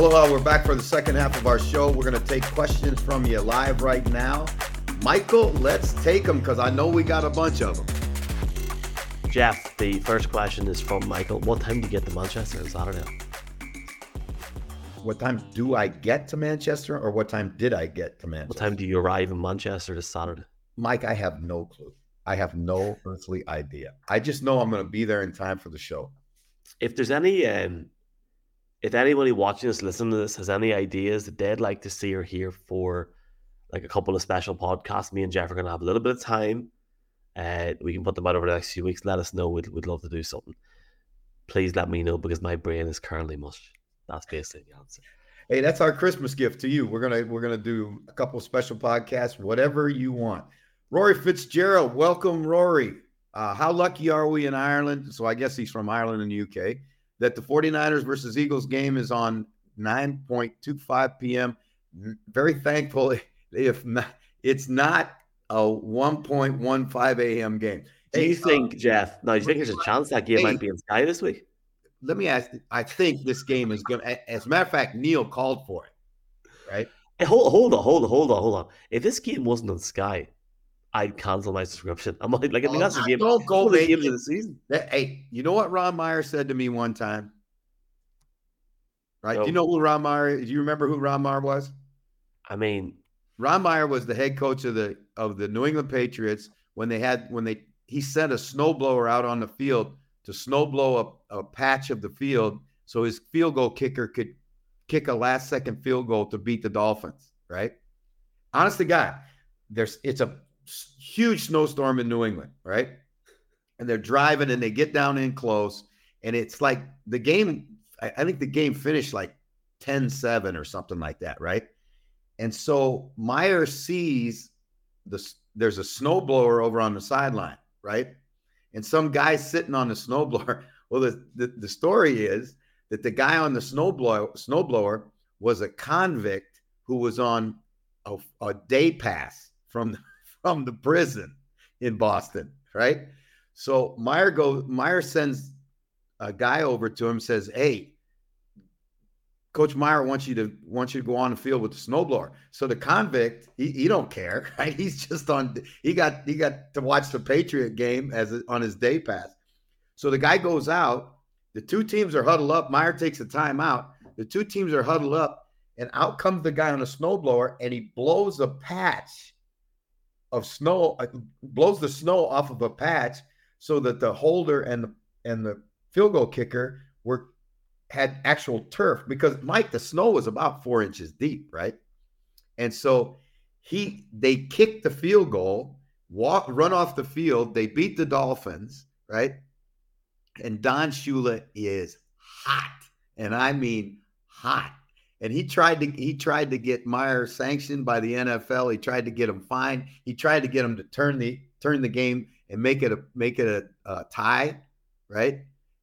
Hello, we're back for the second half of our show. We're going to take questions from you live right now. Michael, let's take them because I know we got a bunch of them. Jeff, the first question is from Michael. What time do you get to Manchester on Saturday? What time do I get to Manchester or what time did I get to Manchester? What time do you arrive in Manchester this Saturday? Mike, I have no clue. I have no earthly idea. I just know I'm going to be there in time for the show. If there's any, um, if anybody watching this, listening to this, has any ideas that they'd like to see or hear for like a couple of special podcasts, me and Jeff are going to have a little bit of time. Uh, we can put them out over the next few weeks. Let us know. We'd, we'd love to do something. Please let me know because my brain is currently mush. That's basically the answer. Hey, that's our Christmas gift to you. We're gonna we're gonna do a couple special podcasts, whatever you want. Rory Fitzgerald, welcome, Rory. Uh, how lucky are we in Ireland? So I guess he's from Ireland and the UK. That the 49ers versus Eagles game is on 9.25 p.m. Very thankful if not, it's not a 1.15 a.m. game. Do you hey, think, uh, Jeff? No, do you think there's a chance that game hey, might be in Sky this week? let me ask. I think this game is going. to As a matter of fact, Neil called for it. Right. Hey, hold, hold on, hold on, hold on, hold on. If this game wasn't on Sky, I'd cancel my subscription. I'm like, like I mean, oh that's the game. Don't go the game of the season. That, hey, you know what Ron Meyer said to me one time? Right? No. Do you know who Ron Meyer? Do you remember who Ron Meyer was? I mean, Ron Meyer was the head coach of the of the New England Patriots when they had when they he sent a snowblower out on the field to snowblow a, a patch of the field so his field goal kicker could kick a last second field goal to beat the Dolphins, right? Honest to God, there's it's a huge snowstorm in New England, right? And they're driving and they get down in close. And it's like the game, I think the game finished like 10 7 or something like that, right? And so Meyer sees the there's a snowblower over on the sideline, right? and some guy sitting on the snowblower. Well, the, the, the story is that the guy on the snowblower snowblower was a convict who was on a, a day pass from the, from the prison in Boston, right? So Meyer goes. Meyer sends a guy over to him, says, "Hey, Coach Meyer wants you to wants you to go on the field with the snowblower. So the convict, he, he don't care, right? He's just on. He got he got to watch the Patriot game as on his day pass. So the guy goes out. The two teams are huddled up. Meyer takes a timeout. The two teams are huddled up, and out comes the guy on a snowblower, and he blows a patch of snow, uh, blows the snow off of a patch, so that the holder and the and the field goal kicker were had actual turf because Mike, the snow was about four inches deep, right? And so he they kicked the field goal, walk, run off the field. They beat the Dolphins, right? And Don Shula is hot, and I mean hot. And he tried to he tried to get Meyer sanctioned by the NFL. He tried to get him fined. He tried to get him to turn the turn the game and make it a make it a, a tie, right?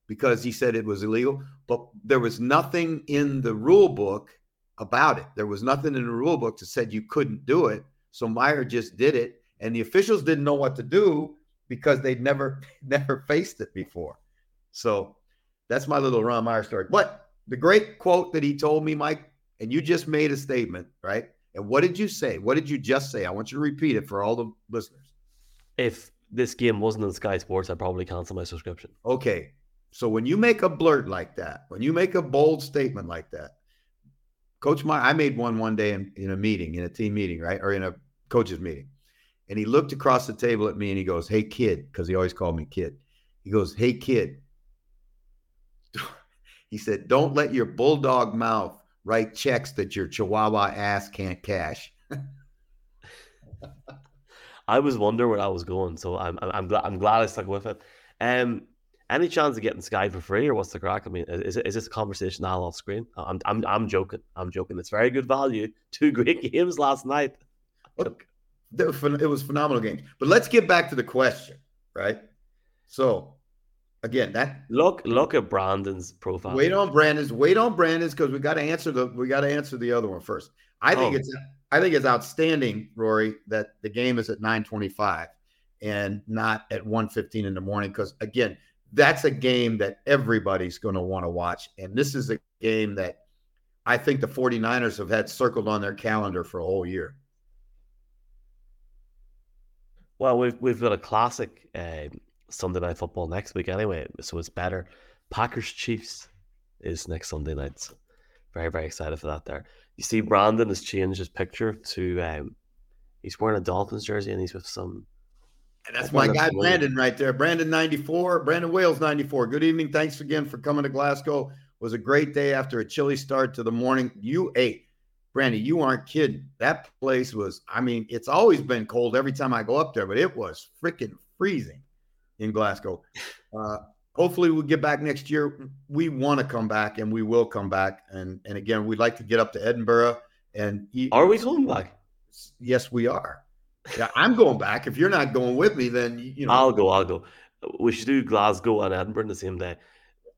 Because he said it was illegal but there was nothing in the rule book about it. There was nothing in the rule book that said you couldn't do it. So Meyer just did it, and the officials didn't know what to do because they'd never never faced it before. So that's my little Ron Meyer story. But the great quote that he told me, Mike, and you just made a statement, right? And what did you say? What did you just say? I want you to repeat it for all the listeners. If this game wasn't on Sky Sports, I'd probably cancel my subscription. Okay. So when you make a blurt like that, when you make a bold statement like that, Coach Meyer, I made one one day in, in a meeting, in a team meeting, right? Or in a coaches meeting. And he looked across the table at me and he goes, Hey, kid, because he always called me kid. He goes, Hey, kid. He said, Don't let your bulldog mouth write checks that your chihuahua ass can't cash. I was wondering where I was going, so I'm I'm, I'm glad I'm glad I stuck with it. Um, any chance of getting Sky for free, or what's the crack? I mean, is, is this a conversation now off screen? I'm, I'm, I'm joking. I'm joking. It's very good value. Two great games last night. Look, it was phenomenal games. But let's get back to the question, right? So, again, that look look at Brandon's profile. Wait on Brandon's. Wait on Brandon's because we got to answer the we got to answer the other one first. I think oh. it's I think it's outstanding, Rory, that the game is at 9:25 and not at 1:15 in the morning because again that's a game that everybody's going to want to watch. And this is a game that I think the 49ers have had circled on their calendar for a whole year. Well, we've we've got a classic uh, Sunday night football next week anyway, so it's better. Packers Chiefs is next Sunday night. Very very excited for that. There, you see, Brandon has changed his picture to um, he's wearing a Dolphins jersey and he's with some. And that's my guy Brandon right there. Brandon ninety four, Brandon Wales ninety four. Good evening. Thanks again for coming to Glasgow. It was a great day after a chilly start to the morning. You ate. Brandy, you aren't kidding. That place was, I mean, it's always been cold every time I go up there, but it was freaking freezing in Glasgow. Uh, hopefully we'll get back next year. We want to come back and we will come back. And and again, we'd like to get up to Edinburgh and eat. Are we coming back? Yes, we are. Yeah, I'm going back. If you're not going with me, then you know I'll go, I'll go. We should do Glasgow and Edinburgh in the same day.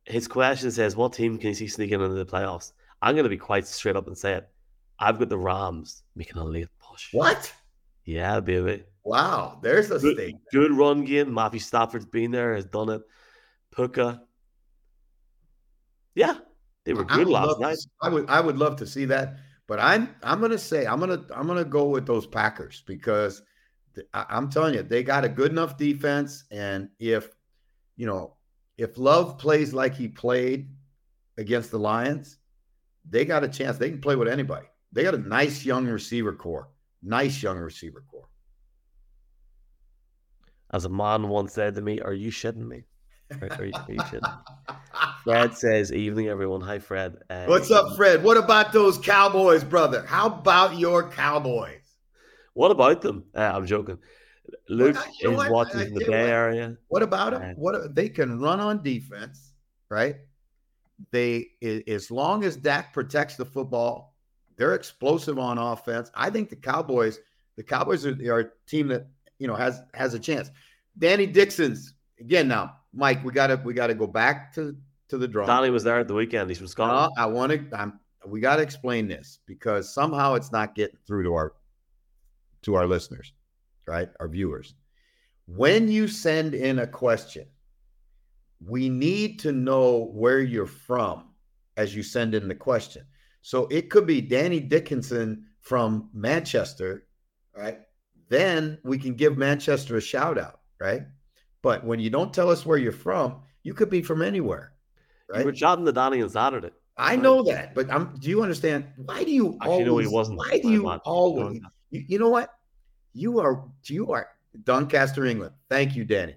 His question says, What team can you see sneaking into the playoffs? I'm gonna be quite straight up and say it. I've got the Rams making a late push. What? Yeah, baby. Wow, there's a good, Good run game. Matthew Stafford's been there, has done it. Puka. Yeah, they were good last night. See, I would I would love to see that, but I'm I'm gonna say I'm gonna I'm gonna go with those Packers because I, I'm telling you they got a good enough defense, and if you know if Love plays like he played against the Lions, they got a chance. They can play with anybody. They got a nice young receiver corps. Nice young receiver corps. As a man once said to me, "Are you shitting me?" Are, are, you, are you shitting? Fred says, "Evening, everyone. Hi, Fred. Uh, What's up, Fred? What about those Cowboys, brother? How about your Cowboys? What about them? Uh, I'm joking. Luke well, is what? watching in the Bay what? Area. What about them? Uh, what they can run on defense, right? They as long as Dak protects the football, they're explosive on offense. I think the Cowboys, the Cowboys are, are a team that you know has has a chance. Danny Dixon's again now, Mike. We gotta we gotta go back to to the draw. Donnie was there at the weekend. He's from Scotland. Uh, I want to. I'm. We got to explain this because somehow it's not getting through to our to our listeners, right? Our viewers. When you send in a question, we need to know where you're from as you send in the question. So it could be Danny Dickinson from Manchester, right? Then we can give Manchester a shout out, right? But when you don't tell us where you're from, you could be from anywhere, right? You were chatting the Danny on Saturday. I know that, but I'm. Do you understand? Why do you Actually, always? No, he wasn't. Why do you always? You, you know what? You are. You are Doncaster, England. Thank you, Danny.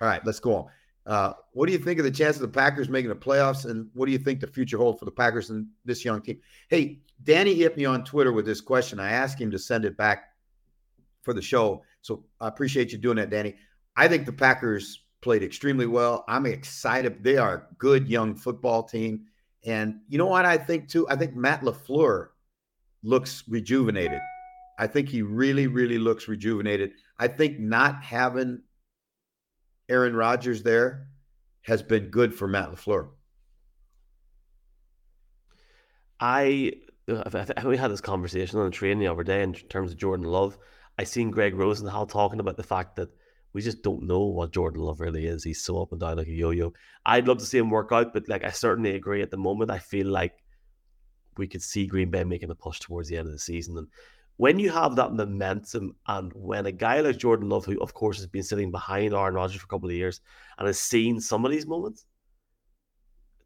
All right, let's go on. Uh, what do you think of the chances of the Packers making the playoffs, and what do you think the future holds for the Packers and this young team? Hey, Danny hit me on Twitter with this question. I asked him to send it back for the show, so I appreciate you doing that, Danny. I think the Packers played extremely well. I'm excited. They are a good young football team, and you know what I think too. I think Matt LaFleur looks rejuvenated. I think he really, really looks rejuvenated. I think not having Aaron Rodgers there has been good for Matt LaFleur. I, we had this conversation on the train the other day in terms of Jordan Love. I seen Greg Rosenthal talking about the fact that we just don't know what Jordan Love really is. He's so up and down like a yo-yo. I'd love to see him work out, but like I certainly agree. At the moment, I feel like we could see Green Bay making a push towards the end of the season, and when you have that momentum and when a guy like Jordan Love, who of course has been sitting behind Aaron Rodgers for a couple of years and has seen some of these moments,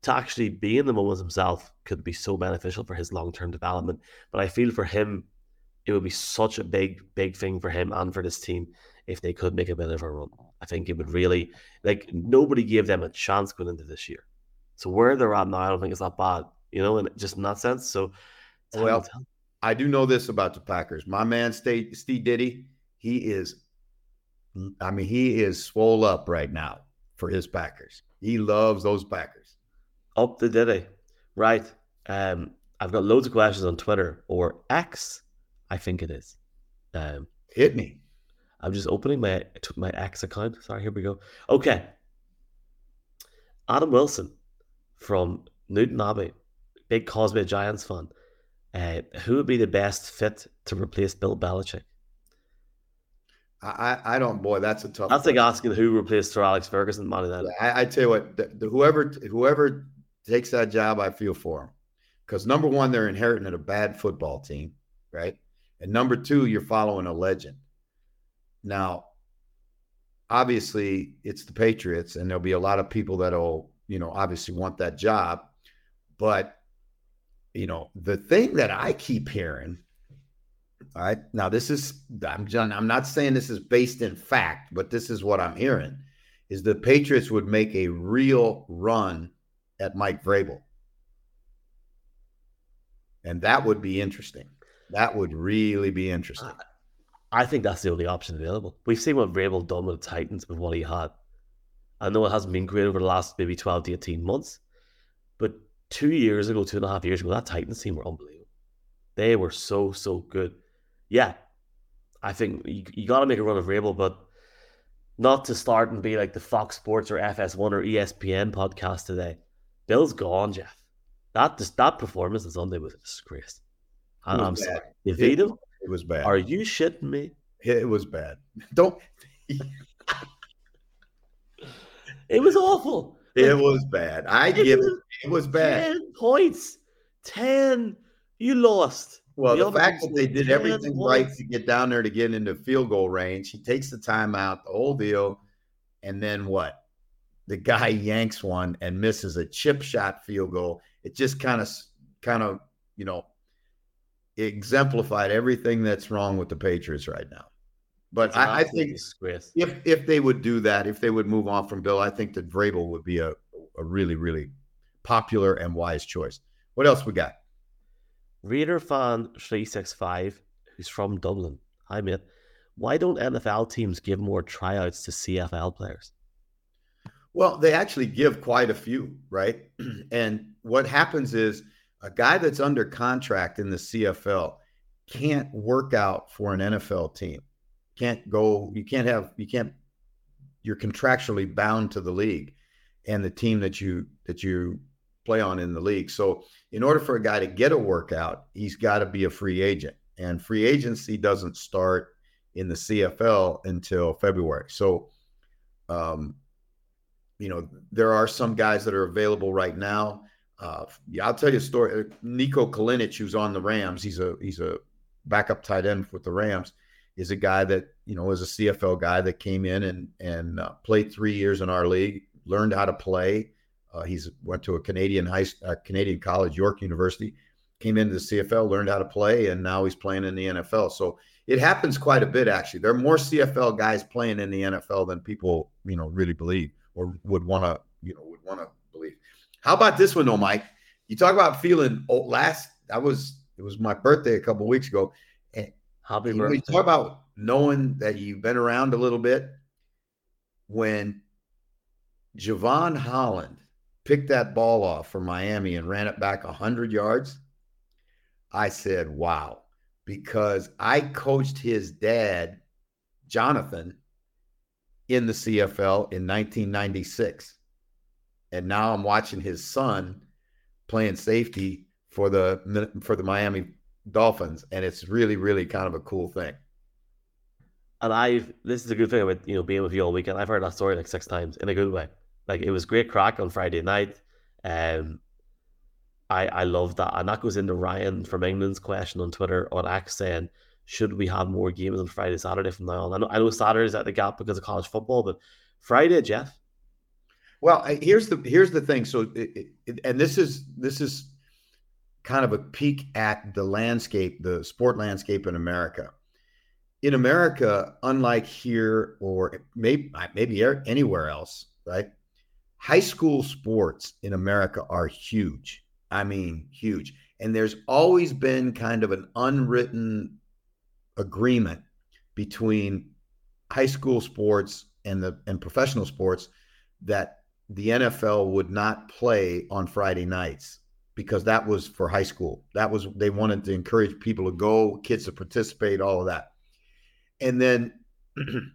to actually be in the moments himself could be so beneficial for his long term development. But I feel for him, it would be such a big, big thing for him and for this team if they could make a bit of a run. I think it would really like nobody gave them a chance going into this year. So where they're at now, I don't think it's that bad, you know, and just in that sense. So well, I do know this about the Packers. My man, Steve, Steve Diddy, he is, I mean, he is swole up right now for his Packers. He loves those Packers. Up the Diddy. Right. Um, I've got loads of questions on Twitter or X, I think it is. Um, Hit me. I'm just opening my my X account. Sorry, here we go. Okay. Adam Wilson from Newtownabbey, big Cosby Giants fan. Uh, who would be the best fit to replace Bill Belichick? I, I don't, boy, that's a tough. That's like asking who replaced Sir Alex Ferguson, Money I, I tell you what, the, the, whoever whoever takes that job, I feel for him because number one, they're inheriting a bad football team, right? And number two, you're following a legend. Now, obviously, it's the Patriots, and there'll be a lot of people that'll, you know, obviously want that job. But, you know, the thing that I keep hearing, all right, now this is, I'm, I'm not saying this is based in fact, but this is what I'm hearing is the Patriots would make a real run at Mike Vrabel. And that would be interesting. That would really be interesting. I think that's the only option available. We've seen what Vrabel done with the Titans with what he had. I know it hasn't been great over the last maybe 12 to 18 months, but two years ago, two and a half years ago, that Titans team were unbelievable. They were so, so good. Yeah, I think you, you got to make a run of Vrabel, but not to start and be like the Fox Sports or FS1 or ESPN podcast today. Bill's gone, Jeff. That that performance on Sunday was a disgrace. Was I'm bad. sorry. it, it was bad. Are you shitting me? It was bad. Don't. it was awful. It like, was bad. I it give it. It was bad. Ten points. Ten. You lost. Well, the, the fact that they did everything points. right to get down there to get into field goal range, he takes the timeout, the whole deal, and then what? The guy yanks one and misses a chip shot field goal. It just kind of, kind of, you know, exemplified everything that's wrong with the Patriots right now. But I, I, think if if they would do that, if they would move on from Bill, I think that Vrabel would be a, a really, really popular and wise choice. What else we got? Reader fan 365, who's from Dublin. Hi, mate. Why don't NFL teams give more tryouts to CFL players? Well, they actually give quite a few, right? and what happens is a guy that's under contract in the CFL can't work out for an NFL team. Can't go, you can't have, you can't, you're contractually bound to the league and the team that you that you play on in the league. So in order for a guy to get a workout, he's got to be a free agent. And free agency doesn't start in the CFL until February. So um, you know, there are some guys that are available right now. Uh, yeah, I'll tell you a story. Nico Kalinic, who's on the Rams, he's a he's a backup tight end with the Rams, is a guy that you know is a CFL guy that came in and and uh, played three years in our league, learned how to play, uh, he's went to a Canadian high uh, Canadian college, York University, came into the CFL, learned how to play, and now he's playing in the NFL. So it happens quite a bit, actually. There are more CFL guys playing in the NFL than people, you know, really believe or would want to, you know, would want to believe. How about this one, though, Mike? You talk about feeling old. Last, I was it was my birthday a couple weeks ago. And Happy birthday. You talk about knowing that you've been around a little bit. When Jevon Holland picked that ball off for Miami and ran it back 100 yards, I said, wow, because I coached his dad, Jonathan, in the CFL in 1996. And now I'm watching his son playing safety for the for the Miami Dolphins and it's really really kind of a cool thing. And I've this is a good thing about you know being with you all weekend. I've heard that story like six times in a good way. Like it was great crack on Friday night. Um, I I love that, and that goes into Ryan from England's question on Twitter on X saying, should we have more games on Friday, Saturday from now on? I know I know Saturday's at the gap because of college football, but Friday, Jeff. Well, here's the here's the thing. So, it, it, and this is this is kind of a peek at the landscape, the sport landscape in America. In America, unlike here or maybe maybe anywhere else, right? high school sports in America are huge. I mean, huge. And there's always been kind of an unwritten agreement between high school sports and the and professional sports that the NFL would not play on Friday nights because that was for high school. That was they wanted to encourage people to go, kids to participate, all of that. And then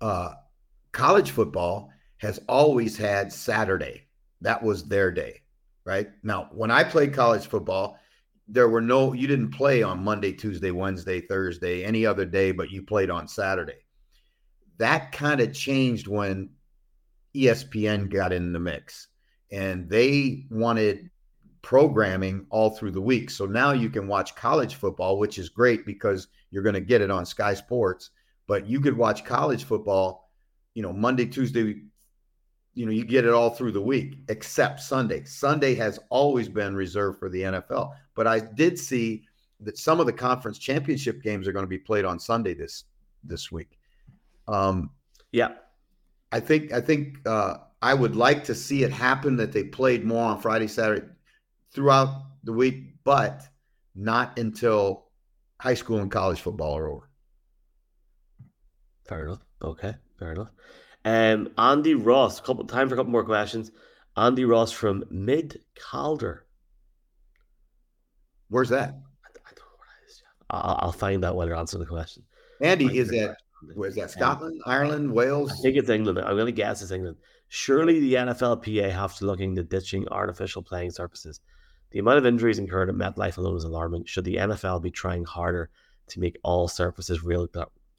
uh, college football has always had Saturday. That was their day, right? Now, when I played college football, there were no, you didn't play on Monday, Tuesday, Wednesday, Thursday, any other day, but you played on Saturday. That kind of changed when ESPN got in the mix and they wanted programming all through the week. So now you can watch college football, which is great because you're going to get it on Sky Sports. But you could watch college football, you know, Monday, Tuesday, you know, you get it all through the week except Sunday. Sunday has always been reserved for the NFL. But I did see that some of the conference championship games are going to be played on Sunday this this week. Um, yeah, I think I think uh, I would like to see it happen that they played more on Friday, Saturday, throughout the week, but not until high school and college football are over. Fair enough. Okay, fair enough. Um, Andy Ross, couple time for a couple more questions. Andy Ross from Mid Calder. Where's that? I, I don't know where that is. I'll, I'll find out while you're answering the question. Andy, is that where's that? Scotland, Ireland, Wales? I think it's England. I'm going to guess it's England. Surely the NFLPA have to look into ditching artificial playing surfaces. The amount of injuries incurred at MetLife alone is alarming. Should the NFL be trying harder to make all surfaces real,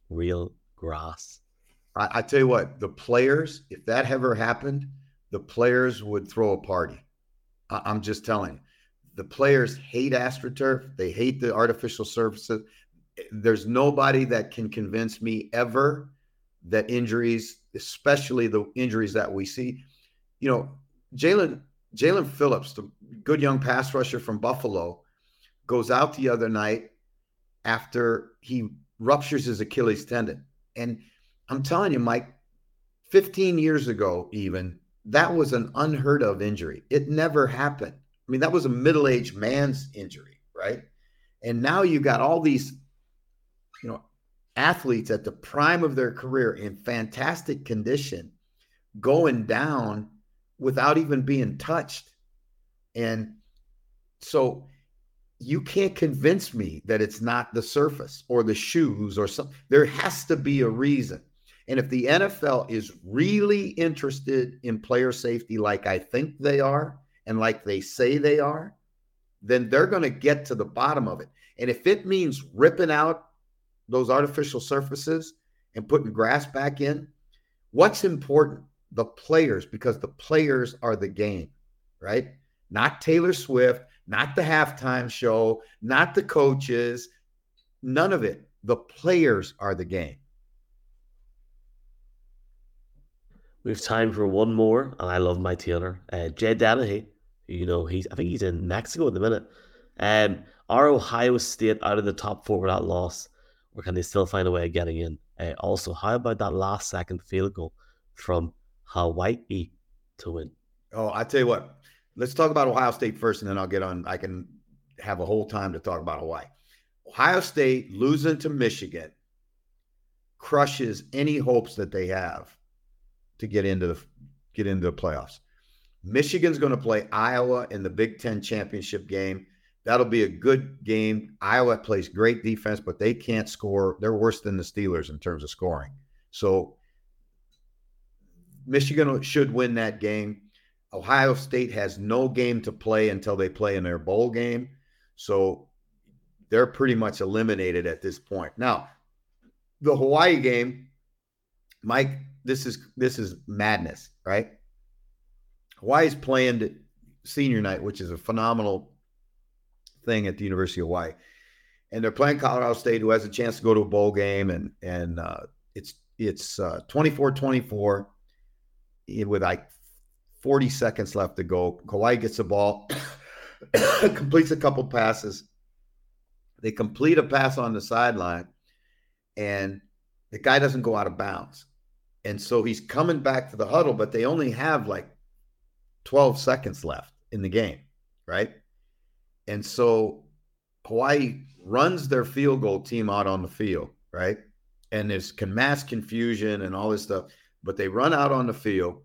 real grass? I, I tell you what, the players, if that ever happened, the players would throw a party. I, I'm just telling you. The players hate AstroTurf. They hate the artificial surfaces. There's nobody that can convince me ever that injuries, especially the injuries that we see, you know, Jalen Jaelan Phillips, the good young pass rusher from Buffalo, goes out the other night after he ruptures his Achilles tendon. And I'm telling you, Mike, 15 years ago, even, that was an unheard of injury. It never happened. I mean, that was a middle aged man's injury, right? And now you got all these, you know, athletes at the prime of their career in fantastic condition going down without even being touched. And so you can't convince me that it's not the surface or the shoes or something. There has to be a reason. And if the NFL is really interested in player safety, like I think they are, and like they say they are, then they're going to get to the bottom of it. And if it means ripping out those artificial surfaces and putting grass back in, what's important? The players, because the players are the game, right? Not Taylor Swift, not the halftime show, not the coaches, none of it. The players are the game. We have time for one more, and I love my Taylor. Uh, Jed Danahy, you know, he's I think he's in Mexico at the minute. Um, are Ohio State out of the top four without loss, or can they still find a way of getting in? Uh, also, how about that last second field goal from Hawaii to win? Oh, I tell you what, let's talk about Ohio State first, and then I'll get on. I can have a whole time to talk about Hawaii. Ohio State losing to Michigan crushes any hopes that they have to get into the get into the playoffs. Michigan's going to play Iowa in the Big Ten championship game. That'll be a good game. Iowa plays great defense, but they can't score. They're worse than the Steelers in terms of scoring. So Michigan should win that game. Ohio State has no game to play until they play in their bowl game. So they're pretty much eliminated at this point. Now, the Hawaii game, Mike, this is this is madness, right? Hawaii's playing senior night, which is a phenomenal thing at the University of Hawaii, and they're playing Colorado State, who has a chance to go to a bowl game, and and uh, it's it's uh, 24-24 with like 40 seconds left to go. Hawaii gets the ball, completes a couple passes. They complete a pass on the sideline, and the guy doesn't go out of bounds. And so he's coming back to the huddle, but they only have like 12 seconds left in the game, right? And so Hawaii runs their field goal team out on the field, right? And there's can mass confusion and all this stuff, but they run out on the field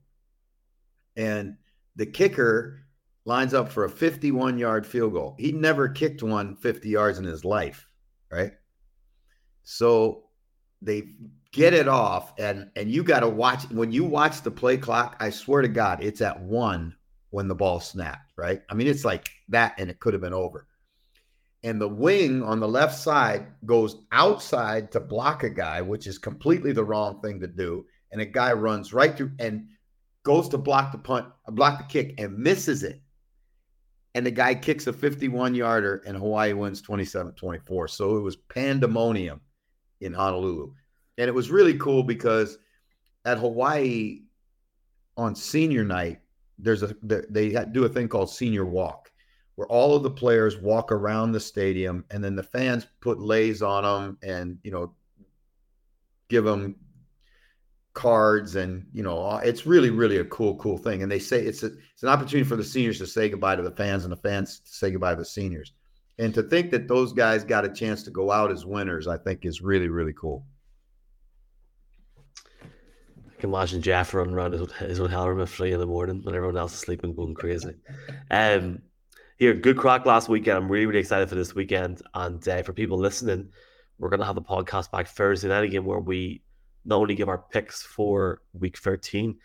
and the kicker lines up for a 51 yard field goal. He never kicked one 50 yards in his life, right? So they get it off and and you got to watch when you watch the play clock i swear to god it's at one when the ball snapped right i mean it's like that and it could have been over and the wing on the left side goes outside to block a guy which is completely the wrong thing to do and a guy runs right through and goes to block the punt block the kick and misses it and the guy kicks a 51 yarder, and Hawaii wins 27 24. So it was pandemonium in Honolulu. And it was really cool because at Hawaii on senior night, there's a they do a thing called senior walk where all of the players walk around the stadium and then the fans put leis on them and you know give them cards and you know it's really really a cool cool thing. And they say it's a, it's an opportunity for the seniors to say goodbye to the fans and the fans to say goodbye to the seniors. And to think that those guys got a chance to go out as winners i think is really really cool can imagine Jeff running around his, his hotel room at three in the morning when everyone else is sleeping, going crazy. Um, here, good crack last weekend. I'm really, really excited for this weekend. And uh, for people listening, we're going to have the podcast back Thursday night again where we not only give our picks for week 13,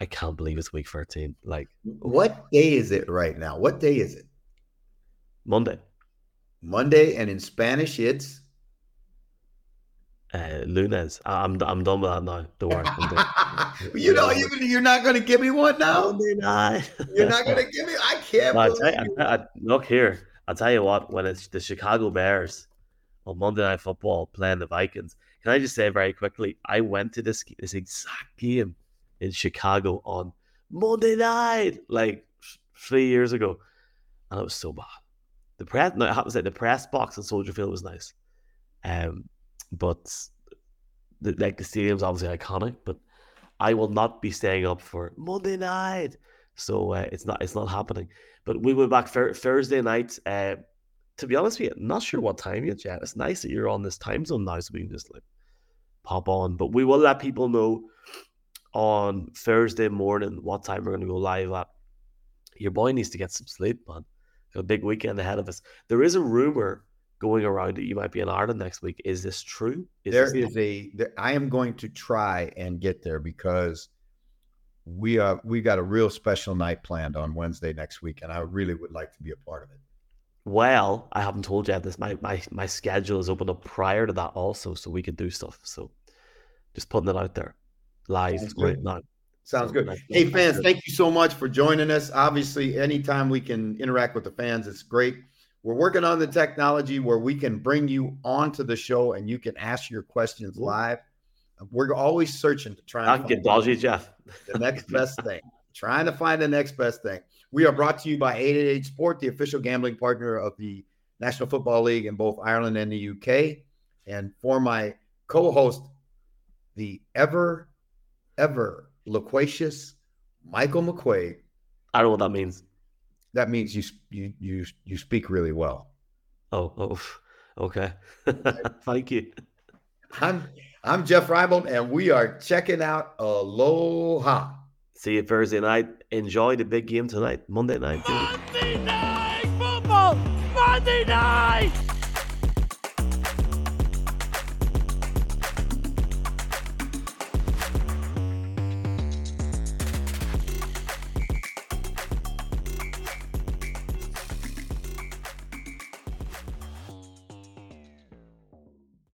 I can't believe it's week 13. Like, what day is it right now? What day is it? Monday. Monday, and in Spanish, it's uh, Lunes. I'm I'm done with that now. Don't worry. you know, you, you're not going to give me one now. You're not going to give me. I can't. No, I you, I, I, look here. I'll tell you what. When it's the Chicago Bears on Monday Night Football playing the Vikings, can I just say very quickly? I went to this this exact game in Chicago on Monday night, like three years ago, and it was so bad. The press, no, I have to say, the press box in Soldier Field was nice, um, but the, like the stadium's obviously iconic. But I will not be staying up for Monday night, so uh, it's not it's not happening. But we went back fer- Thursday night. Uh, to be honest with you, not sure what time yet, Jet. It's nice that you're on this time zone now, so we can just like pop on. But we will let people know on Thursday morning what time we're going to go live at. Your boy needs to get some sleep, man. Got a big weekend ahead of us. There is a rumor going around that you might be in Ireland next week. Is this true? Is there this is a. There, I am going to try and get there because we are we got a real special night planned on Wednesday next week, and I really would like to be a part of it. Well, I haven't told you this. My my my schedule is opened up prior to that also, so we could do stuff. So just putting it out there live Sounds right good. now. Sounds so, good. Nice, hey fans, thank you so much for joining us. Obviously, anytime we can interact with the fans, it's great. We're working on the technology where we can bring you onto the show and you can ask your questions live. We're always searching to try and get dodgy, Jeff. The next best thing. Trying to find the next best thing. We are brought to you by 888 Sport, the official gambling partner of the National Football League in both Ireland and the UK. And for my co host, the ever, ever loquacious Michael McQuaid. I don't know what that means. That means you you you you speak really well. Oh, oh, okay. Thank you. I'm I'm Jeff Reinebold, and we are checking out Aloha. See you Thursday night. Enjoy the big game tonight, Monday night. Monday night football. Monday night.